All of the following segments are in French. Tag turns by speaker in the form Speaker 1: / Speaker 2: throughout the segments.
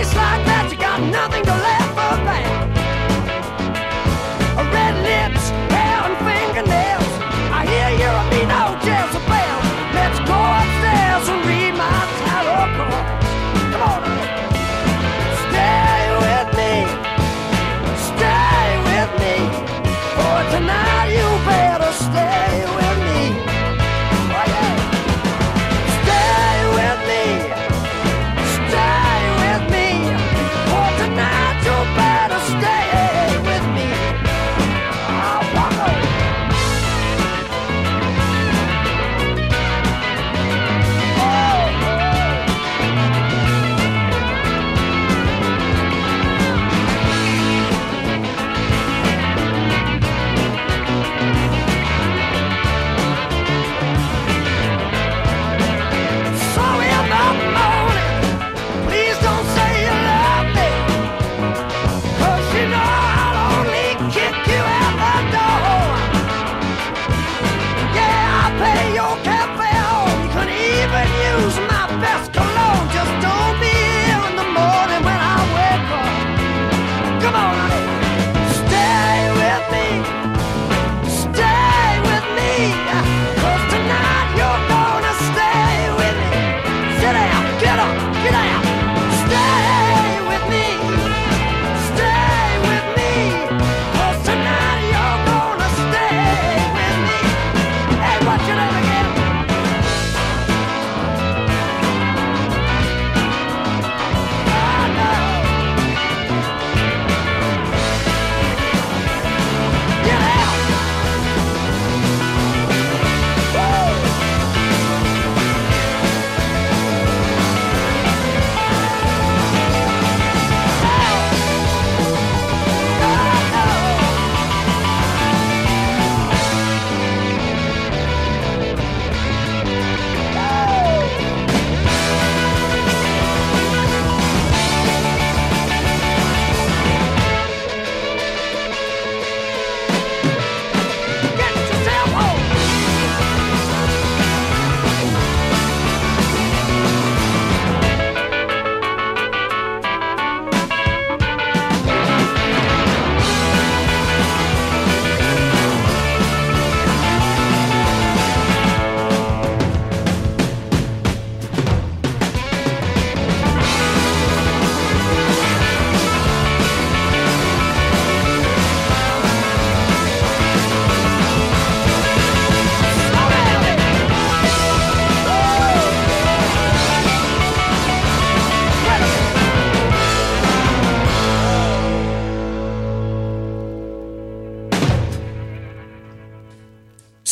Speaker 1: Face like that, you got nothing to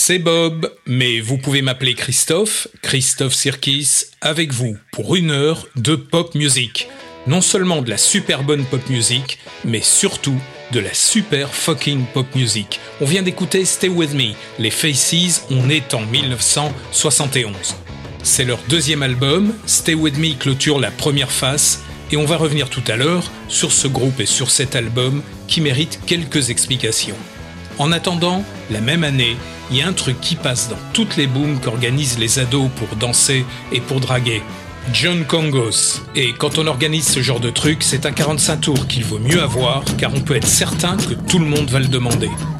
Speaker 1: c'est Bob, mais vous pouvez m'appeler Christophe, Christophe Sirkis, avec vous pour une heure de pop music. Non seulement de la super bonne pop music, mais surtout de la super fucking pop music. On vient d'écouter Stay With Me, les Faces, on est en 1971. C'est leur deuxième album, Stay With Me clôture la première face, et on va revenir tout à l'heure sur ce groupe et sur cet album qui mérite quelques explications. En attendant, la même année, il y a un truc qui passe dans toutes les booms qu'organisent les ados pour danser et pour draguer. John Congos. Et quand on organise ce genre de truc, c'est un 45 tours qu'il vaut mieux avoir car on peut être certain que tout le monde va le demander. «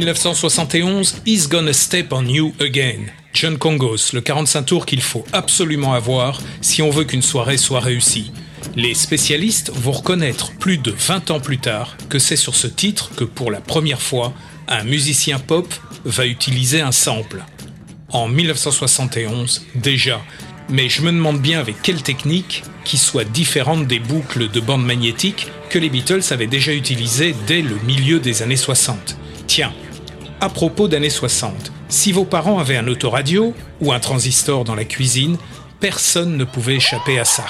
Speaker 1: 1971, He's Gonna Step on You Again. John Congos, le 45 tours qu'il faut absolument avoir si on veut qu'une soirée soit réussie.
Speaker 2: Les spécialistes vont reconnaître plus de 20 ans plus tard que c'est sur ce titre que pour la première fois, un musicien pop va utiliser un sample. En 1971 déjà, mais je me demande bien avec quelle technique qui soit différente des boucles de bande magnétique que les Beatles avaient déjà utilisées dès le milieu des années 60. Tiens, à propos d'années 60, si vos parents avaient un autoradio ou un transistor dans la cuisine, personne ne pouvait échapper à ça.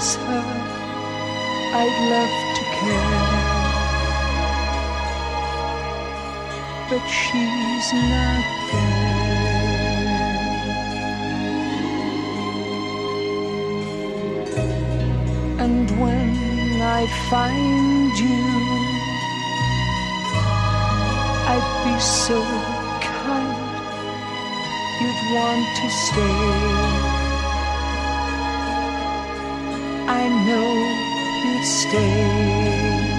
Speaker 3: Her. I'd love to care, but she's not there. And when I find you, I'd be so kind, you'd want to stay. Know you'd stay.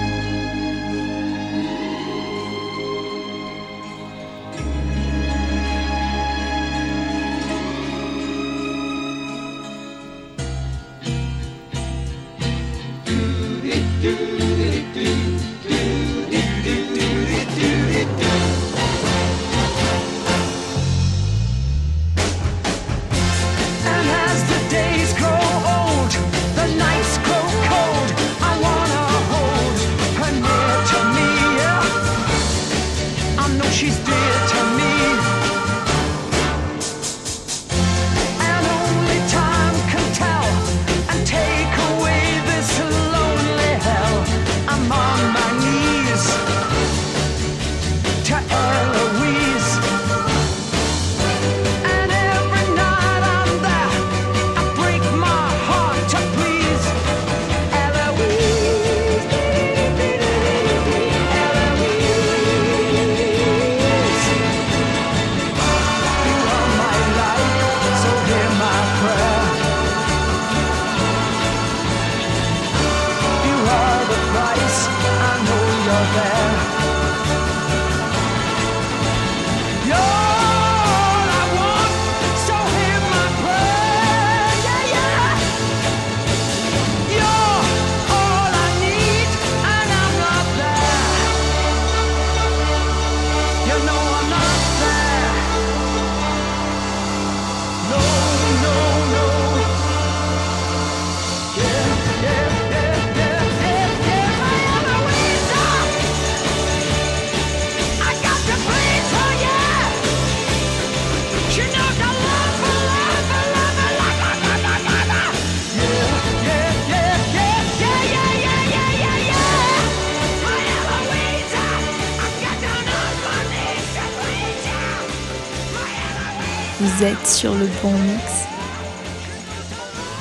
Speaker 4: Êtes sur le bon mix.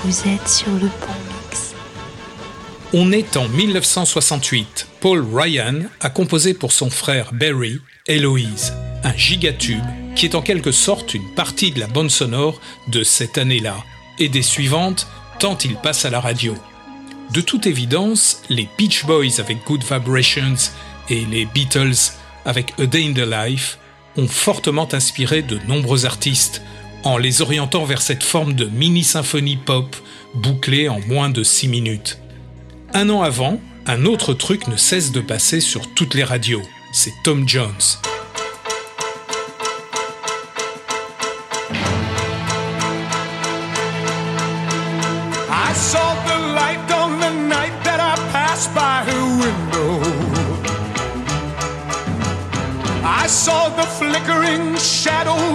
Speaker 4: Vous êtes sur le bon mix.
Speaker 1: On est en 1968. Paul Ryan a composé pour son frère Barry Héloïse, un gigatube qui est en quelque sorte une partie de la bande sonore de cette année-là et des suivantes tant il passe à la radio. De toute évidence, les Beach Boys avec Good Vibrations et les Beatles avec A Day in the Life ont fortement inspiré de nombreux artistes en les orientant vers cette forme de mini-symphonie pop bouclée en moins de 6 minutes. Un an avant, un autre truc ne cesse de passer sur toutes les radios. C'est Tom Jones.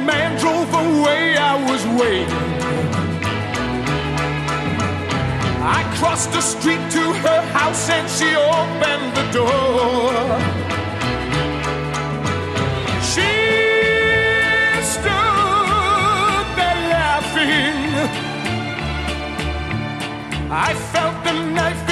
Speaker 5: Man drove away, I was waiting. I crossed the street to her house and she opened the door. She stood there laughing. I felt the knife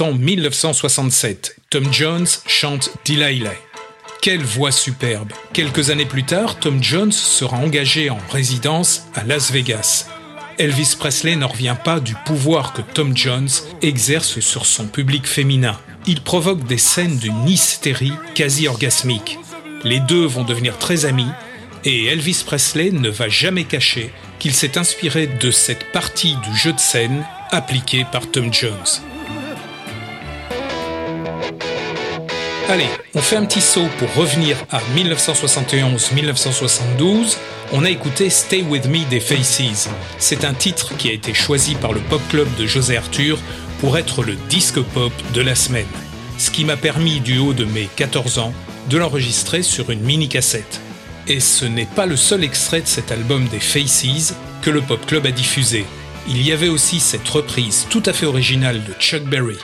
Speaker 1: en 1967. Tom Jones chante Delilah.
Speaker 6: Quelle voix superbe Quelques années plus tard, Tom Jones sera engagé en résidence à Las Vegas. Elvis Presley n'en revient pas du pouvoir que Tom Jones exerce sur son public féminin. Il provoque des scènes d'une hystérie quasi orgasmique. Les deux vont devenir très amis et Elvis Presley ne va jamais cacher qu'il s'est inspiré de cette partie du jeu de scène appliquée par Tom Jones. Allez, on fait un petit saut pour revenir à 1971-1972. On a écouté Stay With Me des Faces. C'est un titre qui a été choisi par le Pop Club de José Arthur pour être le disque pop de la semaine. Ce qui m'a permis, du haut de mes 14 ans, de l'enregistrer sur une mini-cassette. Et ce n'est pas le seul extrait de cet album des Faces que le Pop Club a diffusé. Il y avait aussi cette reprise tout à fait originale de Chuck Berry.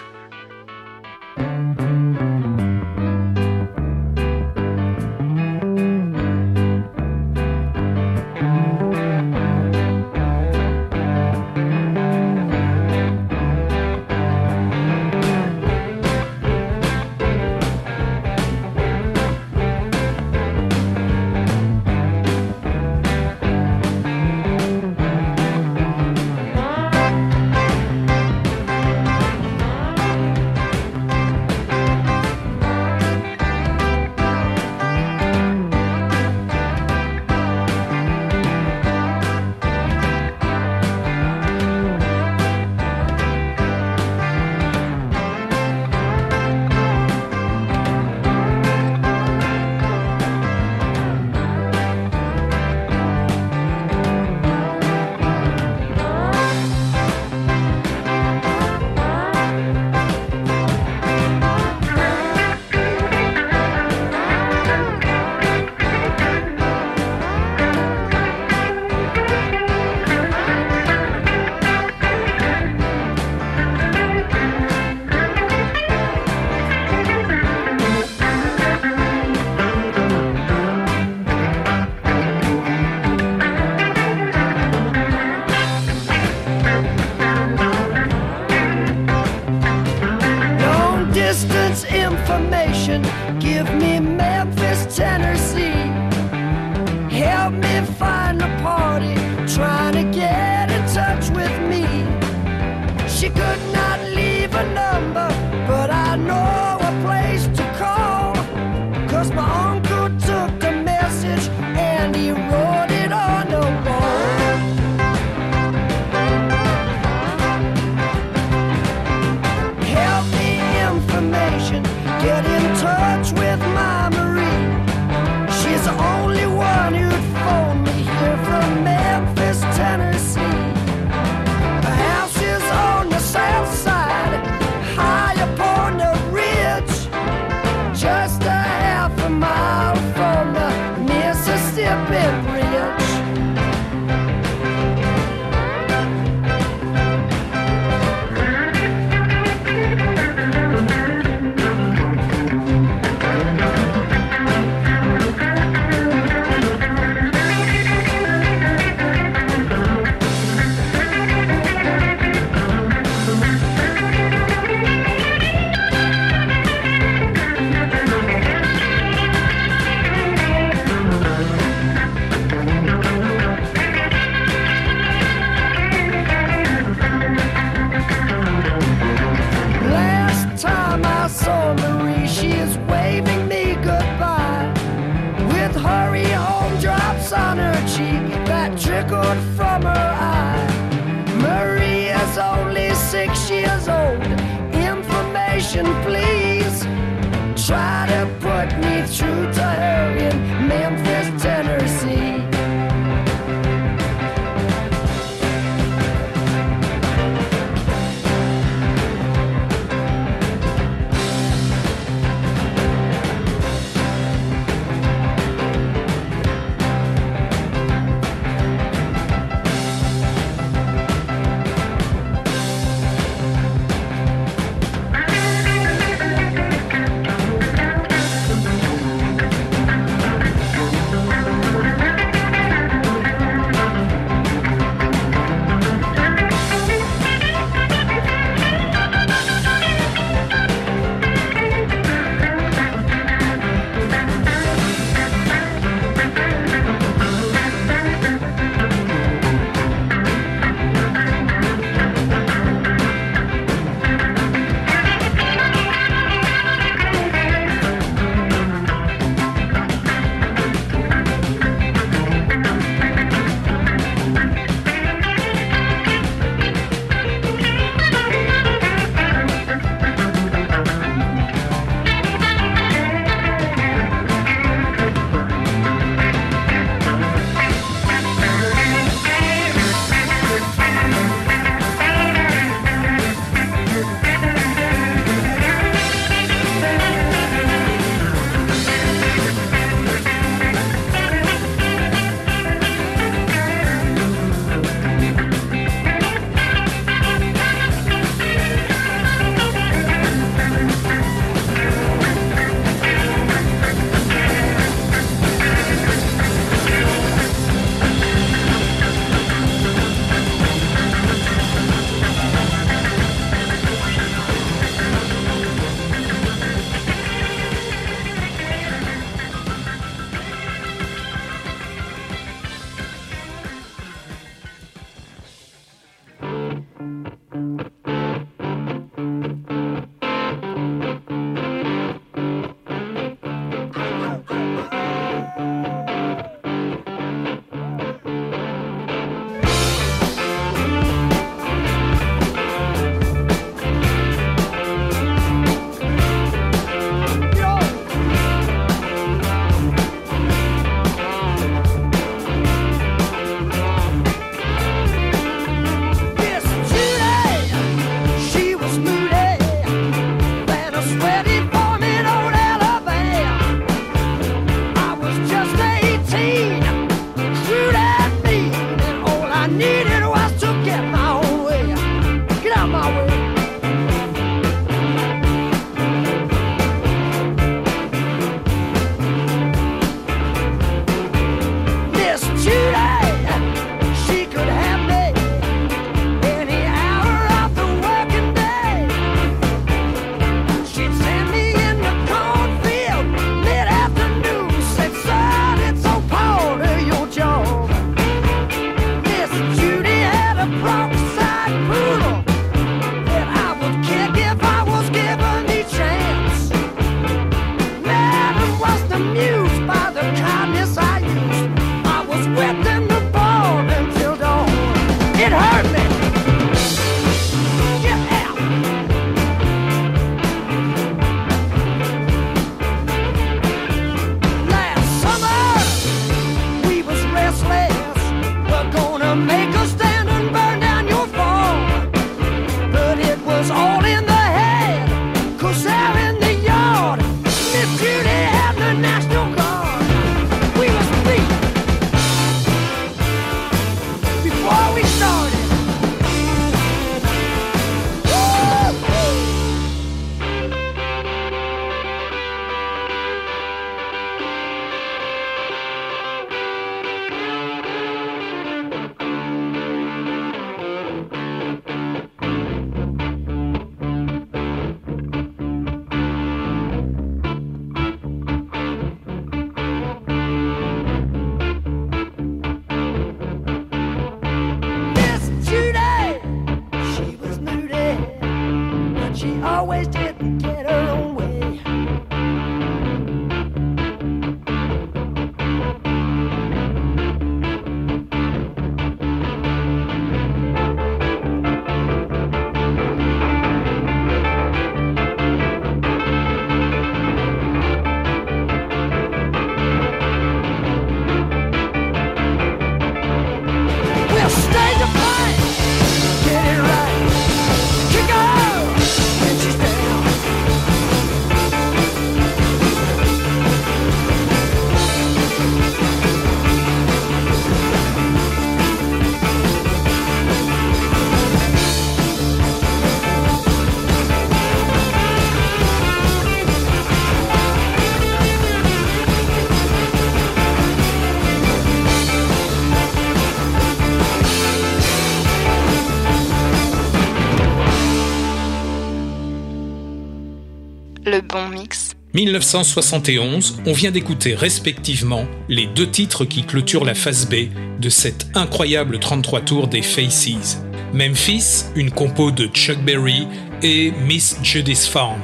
Speaker 1: 1971, on vient d'écouter respectivement les deux titres qui clôturent la phase B de cette incroyable 33 tours des Faces. Memphis, une compo de Chuck Berry, et Miss Judy's Farm.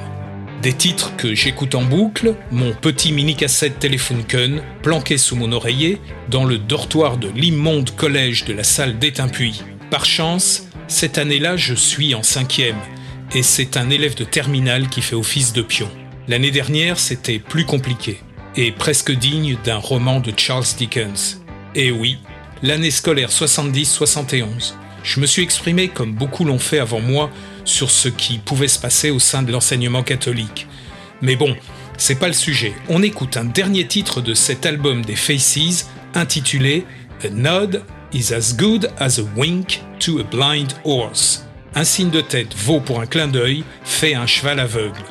Speaker 1: Des titres que j'écoute en boucle, mon petit mini-cassette Telefunken, planqué sous mon oreiller, dans le dortoir de l'immonde collège de la salle d'Étain-Puy. Par chance, cette année-là, je suis en cinquième, et c'est un élève de terminale qui fait office de pion. L'année dernière, c'était plus compliqué, et presque digne d'un roman de Charles Dickens. Et oui, l'année scolaire 70-71. Je me suis exprimé, comme beaucoup l'ont fait avant moi, sur ce qui pouvait se passer au sein de l'enseignement catholique. Mais bon, c'est pas le sujet. On écoute un dernier titre de cet album des Faces, intitulé A Nod is as good as a wink to a blind horse. Un signe de tête vaut pour un clin d'œil fait un cheval aveugle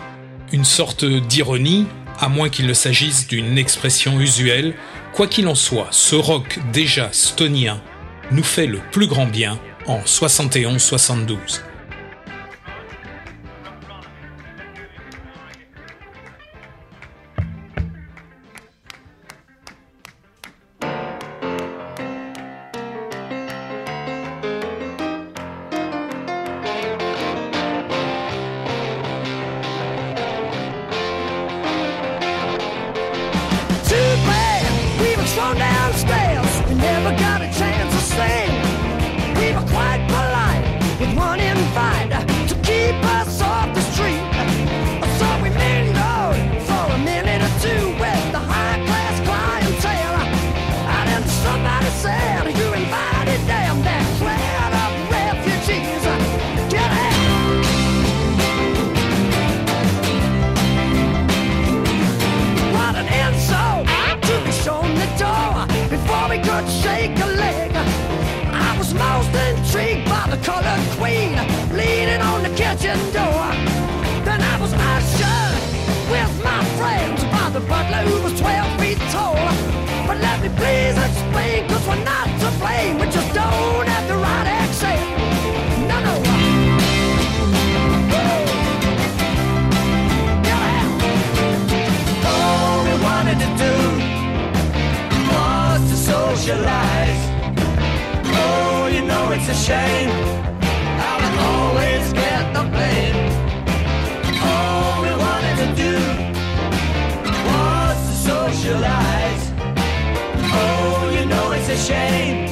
Speaker 1: une sorte d'ironie, à moins qu'il ne s'agisse d'une expression usuelle. Quoi qu'il en soit, ce rock déjà stonien nous fait le plus grand bien en 71-72.
Speaker 6: Then I was ushered with my friends by the butler who was 12 feet tall. But let me please explain, cause we're not to blame. We just don't have the right accent. No, no. All we wanted to do was to socialize. Oh, you know it's a shame shame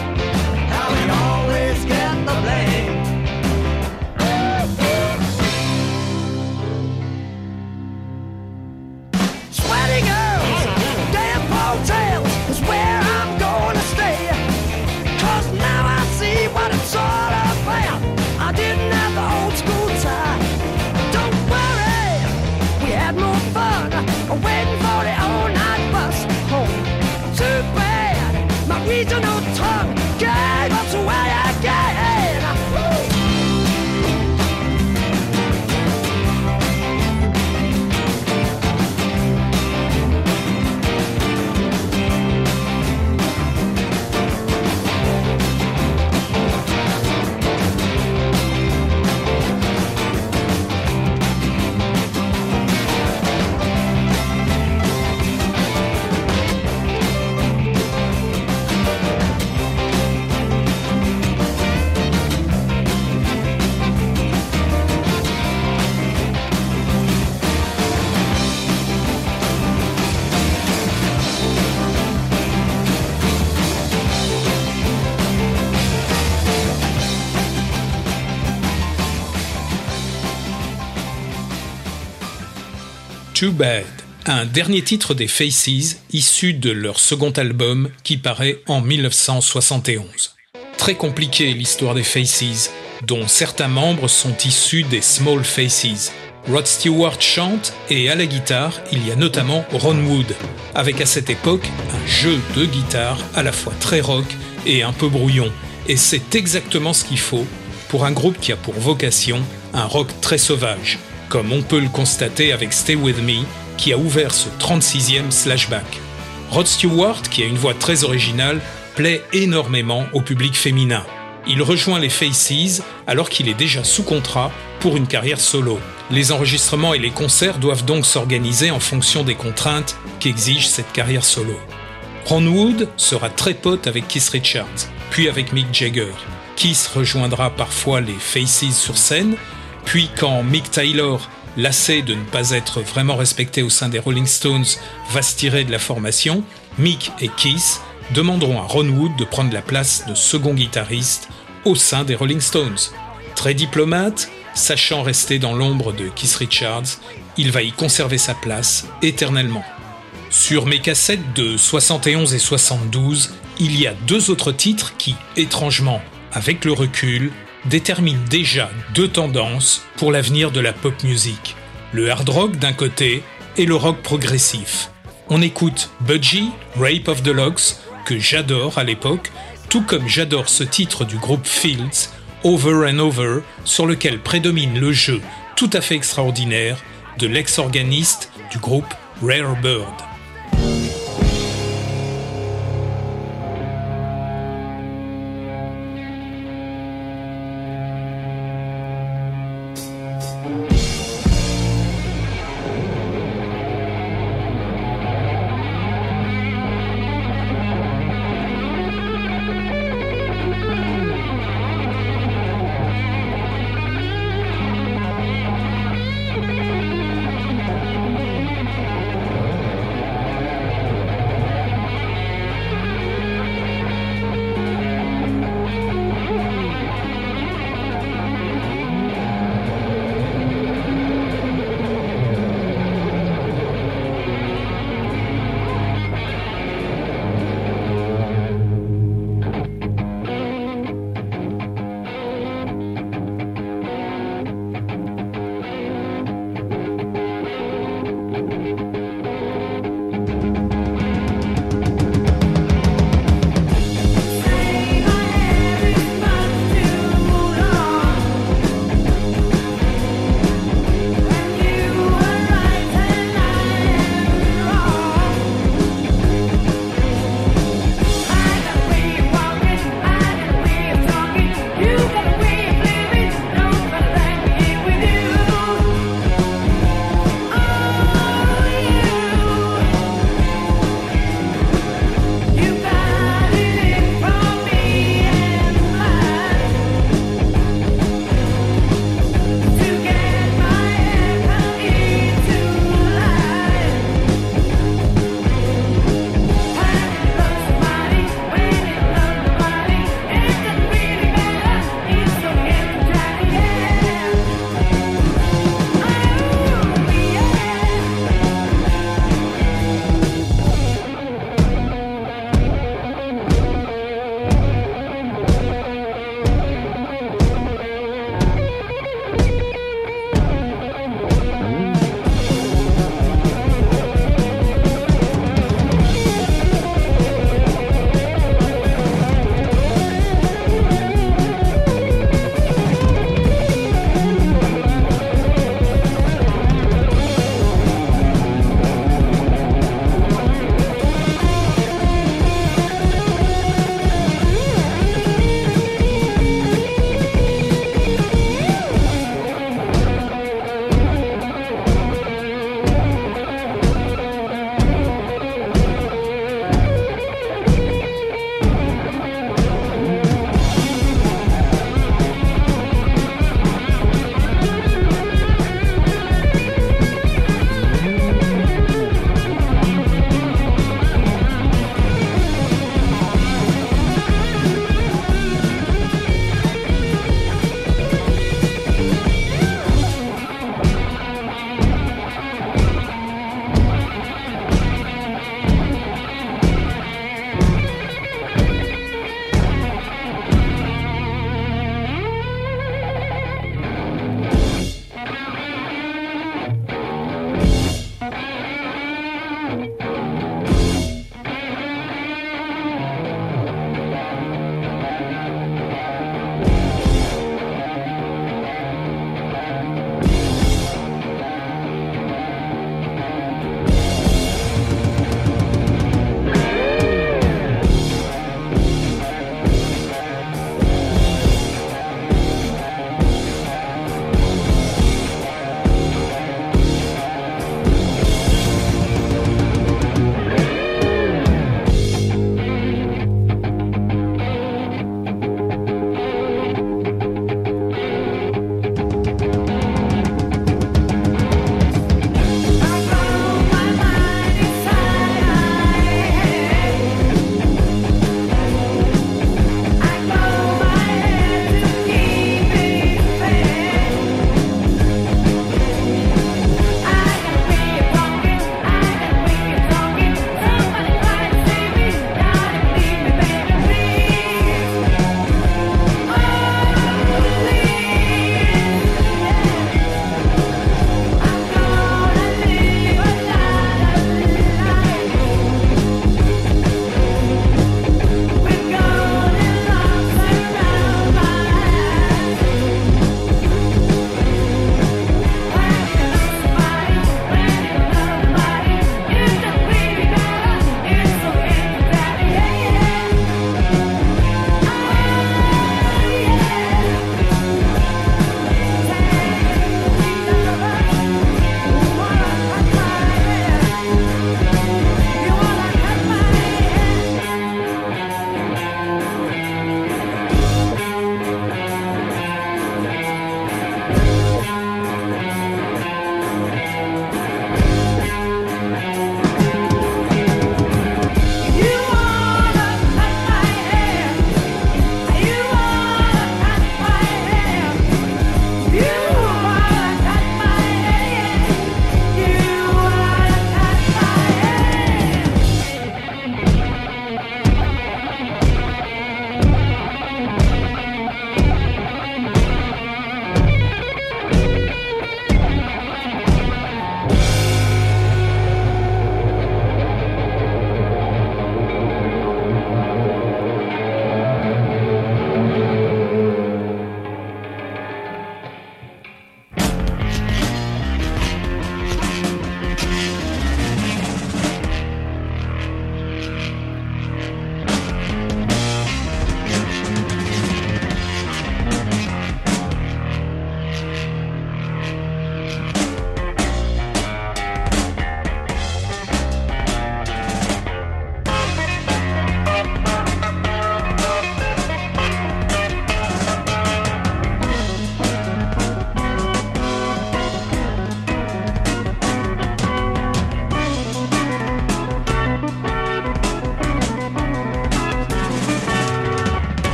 Speaker 6: Too Bad,
Speaker 1: un dernier titre des Faces issu de leur second album qui paraît en 1971. Très compliquée l'histoire des Faces, dont certains membres sont issus des Small Faces. Rod Stewart chante et à la guitare, il y a notamment Ron Wood, avec à cette époque un jeu de guitare à la fois très rock et un peu brouillon. Et c'est exactement ce qu'il faut pour un groupe qui a pour vocation un rock très sauvage, comme on peut le constater avec Stay With Me, qui a ouvert ce 36e slashback. Rod Stewart, qui a une voix très originale, plaît énormément au public féminin. Il rejoint les Faces alors qu'il est déjà sous contrat pour une carrière solo. Les enregistrements et les concerts doivent donc s'organiser en fonction des contraintes qu'exige cette carrière solo. Ron Wood sera très pote avec Keith Richards, puis avec Mick Jagger. Keith rejoindra parfois les Faces sur scène, puis quand Mick Taylor, lassé de ne pas être vraiment respecté au sein des Rolling Stones, va se tirer de la formation, Mick et Keith demanderont à Ron Wood de prendre la place de second guitariste au sein des Rolling Stones. Très diplomate, sachant rester dans l'ombre de Keith Richards, il va y conserver sa place éternellement. Sur mes cassettes de 71 et 72, il y a deux autres titres qui, étrangement, avec le recul, déterminent déjà deux tendances pour l'avenir de la pop music. Le hard rock d'un côté et le rock progressif. On écoute Budgie, Rape of the Locks, que j'adore à l'époque, tout comme j'adore ce titre du groupe Fields, Over and Over, sur lequel prédomine le jeu tout à fait extraordinaire de l'ex-organiste du groupe Rare Bird.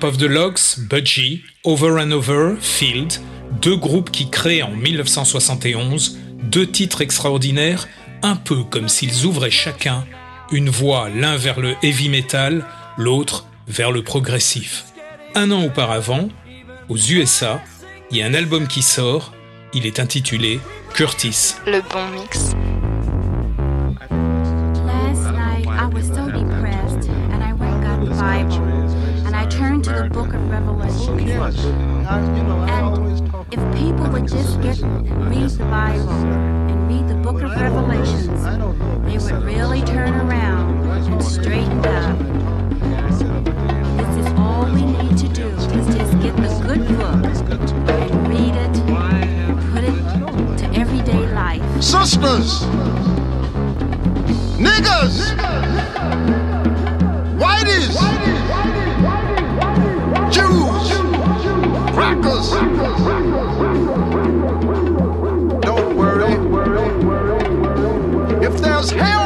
Speaker 6: Of the
Speaker 1: Logs, Budgie, Over and Over, Field, deux groupes qui créent en 1971 deux titres extraordinaires, un peu comme s'ils ouvraient chacun une voie l'un vers le heavy metal, l'autre vers le progressif. Un an auparavant, aux USA, il y a un album qui sort, il est intitulé Curtis.
Speaker 4: Le bon mix.
Speaker 7: Last night I was so depressed, and I went and got the Bible, of Revelation. And if people would just get and read the Bible and read the book of Revelations, they would really turn around and straighten up. This is all we need to do is just get the good book and read it, put it to everyday life.
Speaker 8: sisters, niggas, whiteys, If there's hell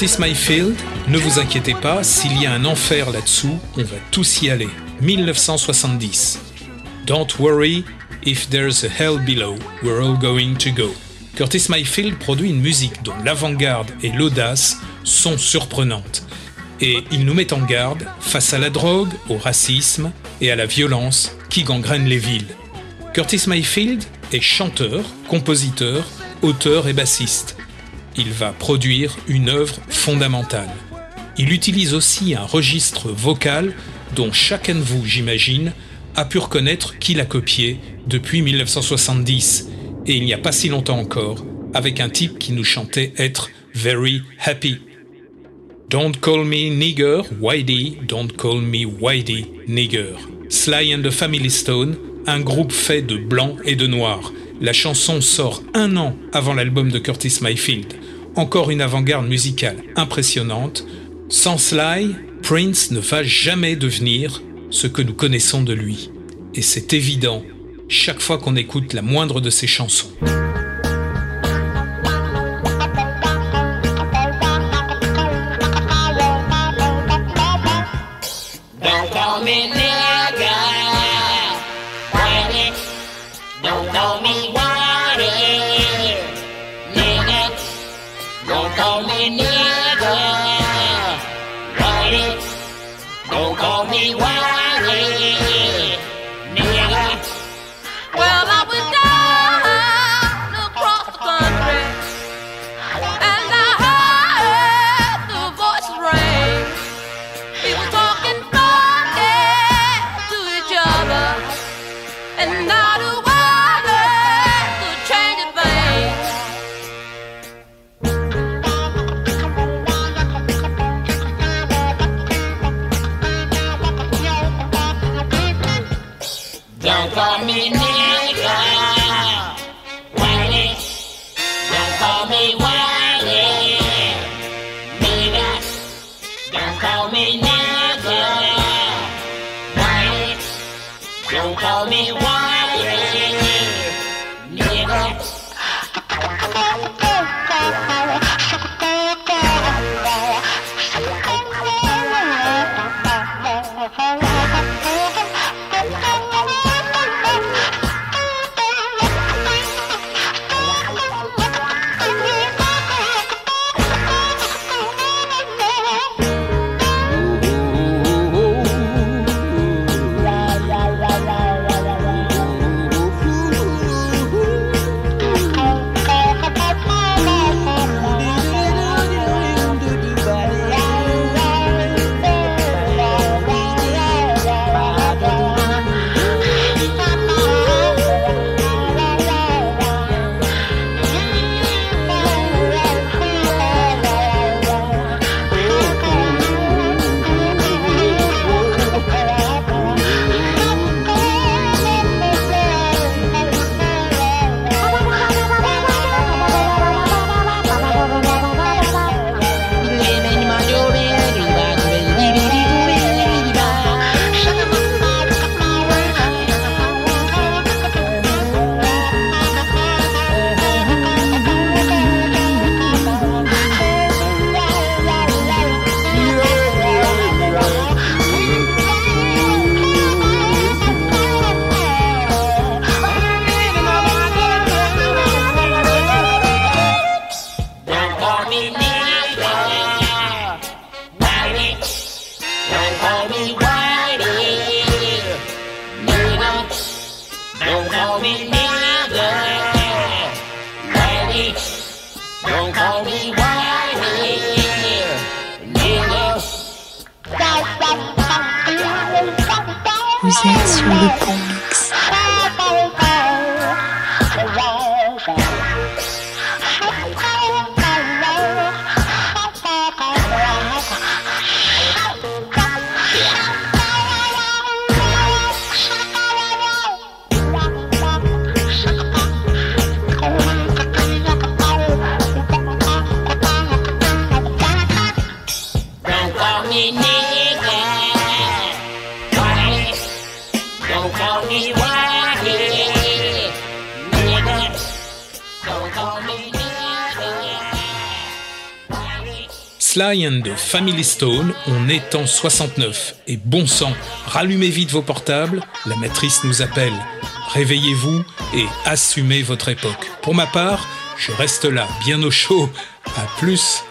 Speaker 1: Curtis Mayfield, ne vous inquiétez pas, s'il y a un enfer là-dessous, on va tous y aller. 1970. Don't worry, if there's a hell below, we're all going to go. Curtis Mayfield produit une musique dont l'avant-garde et l'audace sont surprenantes. Et il nous met en garde face à la drogue, au racisme et à la violence qui gangrènent les villes. Curtis Mayfield est chanteur, compositeur, auteur et bassiste il va produire une œuvre fondamentale. Il utilise aussi un registre vocal dont chacun de vous, j'imagine, a pu reconnaître qui l'a copié depuis 1970, et il n'y a pas si longtemps encore, avec un type qui nous chantait être very happy. Don't call me nigger, Whitey, don't call me Whitey, nigger. Sly and the Family Stone, un groupe fait de blancs et de noirs. La chanson sort un an avant l'album de Curtis Mayfield. encore une avant-garde musicale impressionnante. Sans Sly, Prince ne va jamais devenir ce que nous connaissons de lui. Et c'est évident chaque fois qu'on écoute la moindre de ses chansons.
Speaker 9: Nigga. Yeah.
Speaker 1: Sly Family Stone, on est en 69. Et bon sang, rallumez vite vos portables, la matrice nous appelle. Réveillez-vous et assumez votre époque. Pour ma part, je reste là, bien au chaud. À plus.